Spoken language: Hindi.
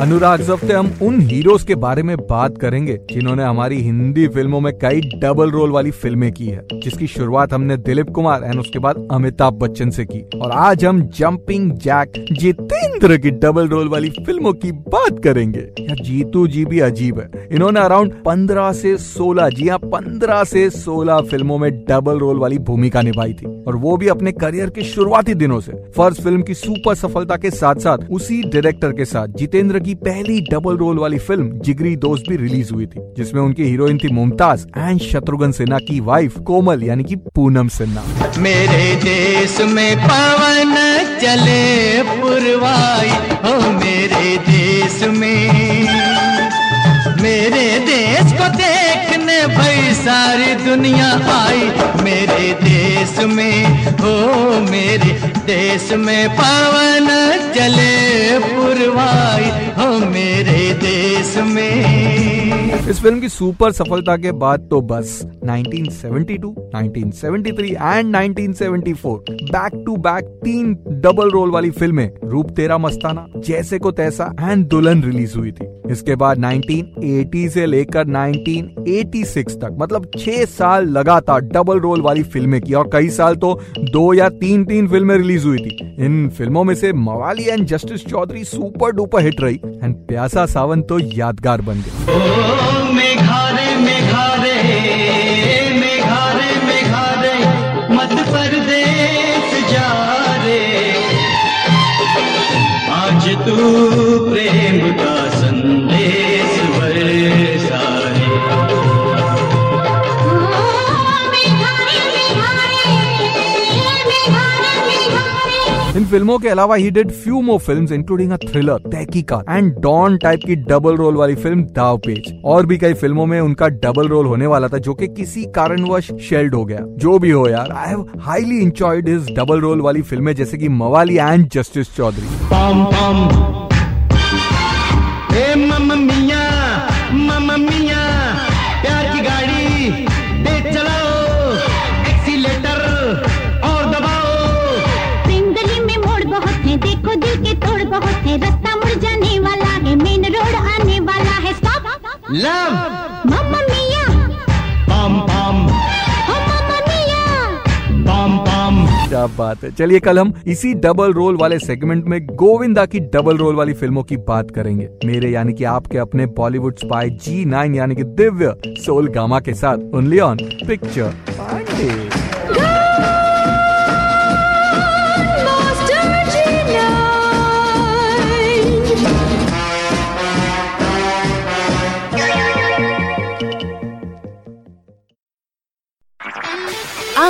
अनुराग हफ़्ते हम उन हीरोज के बारे में बात करेंगे जिन्होंने हमारी हिंदी फ़िल्मों में कई डबल रोल वाली फ़िल्में की है, जिसकी शुरुआत हमने दिलीप कुमार एंड उसके बाद अमिताभ बच्चन से की। और आज हम जंपिंग जैक जितेंद्र की डबल रोल वाली फ़िल्मों की बात करेंगे। यार जीतू जी भी अजीब है। इन्होंने अराउंड पंद्रह से सोलह, जी हाँ पंद्रह से सोलह फ़िल्मों में डबल रोल वाली भूमिका निभाई थी। और वो भी अपने करियर के शुरुआती दिनों से। फ़र्स्ट फ़िल्म की सुपर सफलता के साथ साथ उसी डायरेक्टर के साथ जितेंद्र की पहली डबल रोल वाली फ़िल्म जिगरी दोस्त भी रिलीज़ हुई थी, जिसमें उनकी हीरोइन थी मुमताज़ एंड शत्रुघ्न सिन्हा की वाइफ कोमल, यानी कि पूनम सिन्हा। मेरे देश में पवन चले पुरवाई हो मेरे देश में। मेरे देश को देखने भाई सारी दुनिया आई। मेरे देश में, हो मेरे देश में पवन चले पुरवाई। हो मेरे देश में। इस फ़िल्म की सुपर सफलता के बाद तो बस 1972, 1973 एंड 1974 बैक टू बैक तीन डबल रोल वाली फ़िल्में रूप तेरा मस्ताना जैसे को तैसा एंड दुल्हन रिलीज़ हुई थी। इसके बाद 1980 से लेकर 1986 तक मतलब छह साल लगातार डबल रोल वाली फ़िल्में की, और कई साल तो दो या तीन तीन फ़िल्में रिलीज़ हुई थी। इन फ़िल्मों में से Mawaali and Justice Chaudhury super duper hit रही एंड प्यासा सावन तो यादगार बन गई तू प्रेम का इन फ़िल्मों के अलावा he did few more films including thriller Tahqiqaat and Don type की डबल रोल वाली फ़िल्म दाव पेज और भी कई फ़िल्मों में उनका डबल रोल होने वाला था, जो कि किसी कारणवश शेल्ड हो गया। जो भी हो यार I have highly enjoyed his double role वाली फ़िल्में जैसे कि मवाली एंड जस्टिस चौधरी पम पम ए मम मिया मम मिया प्यार की गाड़ी तेज चलाओ। है रास्ता मुड़ जाने वाला है मेन रोड आने वाला है। स्टॉप लव मम्मा मिया पम पम मम्मा मिया पम पम क्या बात है। चलिए कल हम इसी डबल रोल वाले सेगमेंट में गोविंदा की डबल रोल वाली फ़िल्मों की बात करेंगे। मेरे यानी कि आपके अपने बॉलीवुड स्पाई जी नाइन यानी कि दिव्य सोल गामा के साथ ओनली ऑन पिक्चर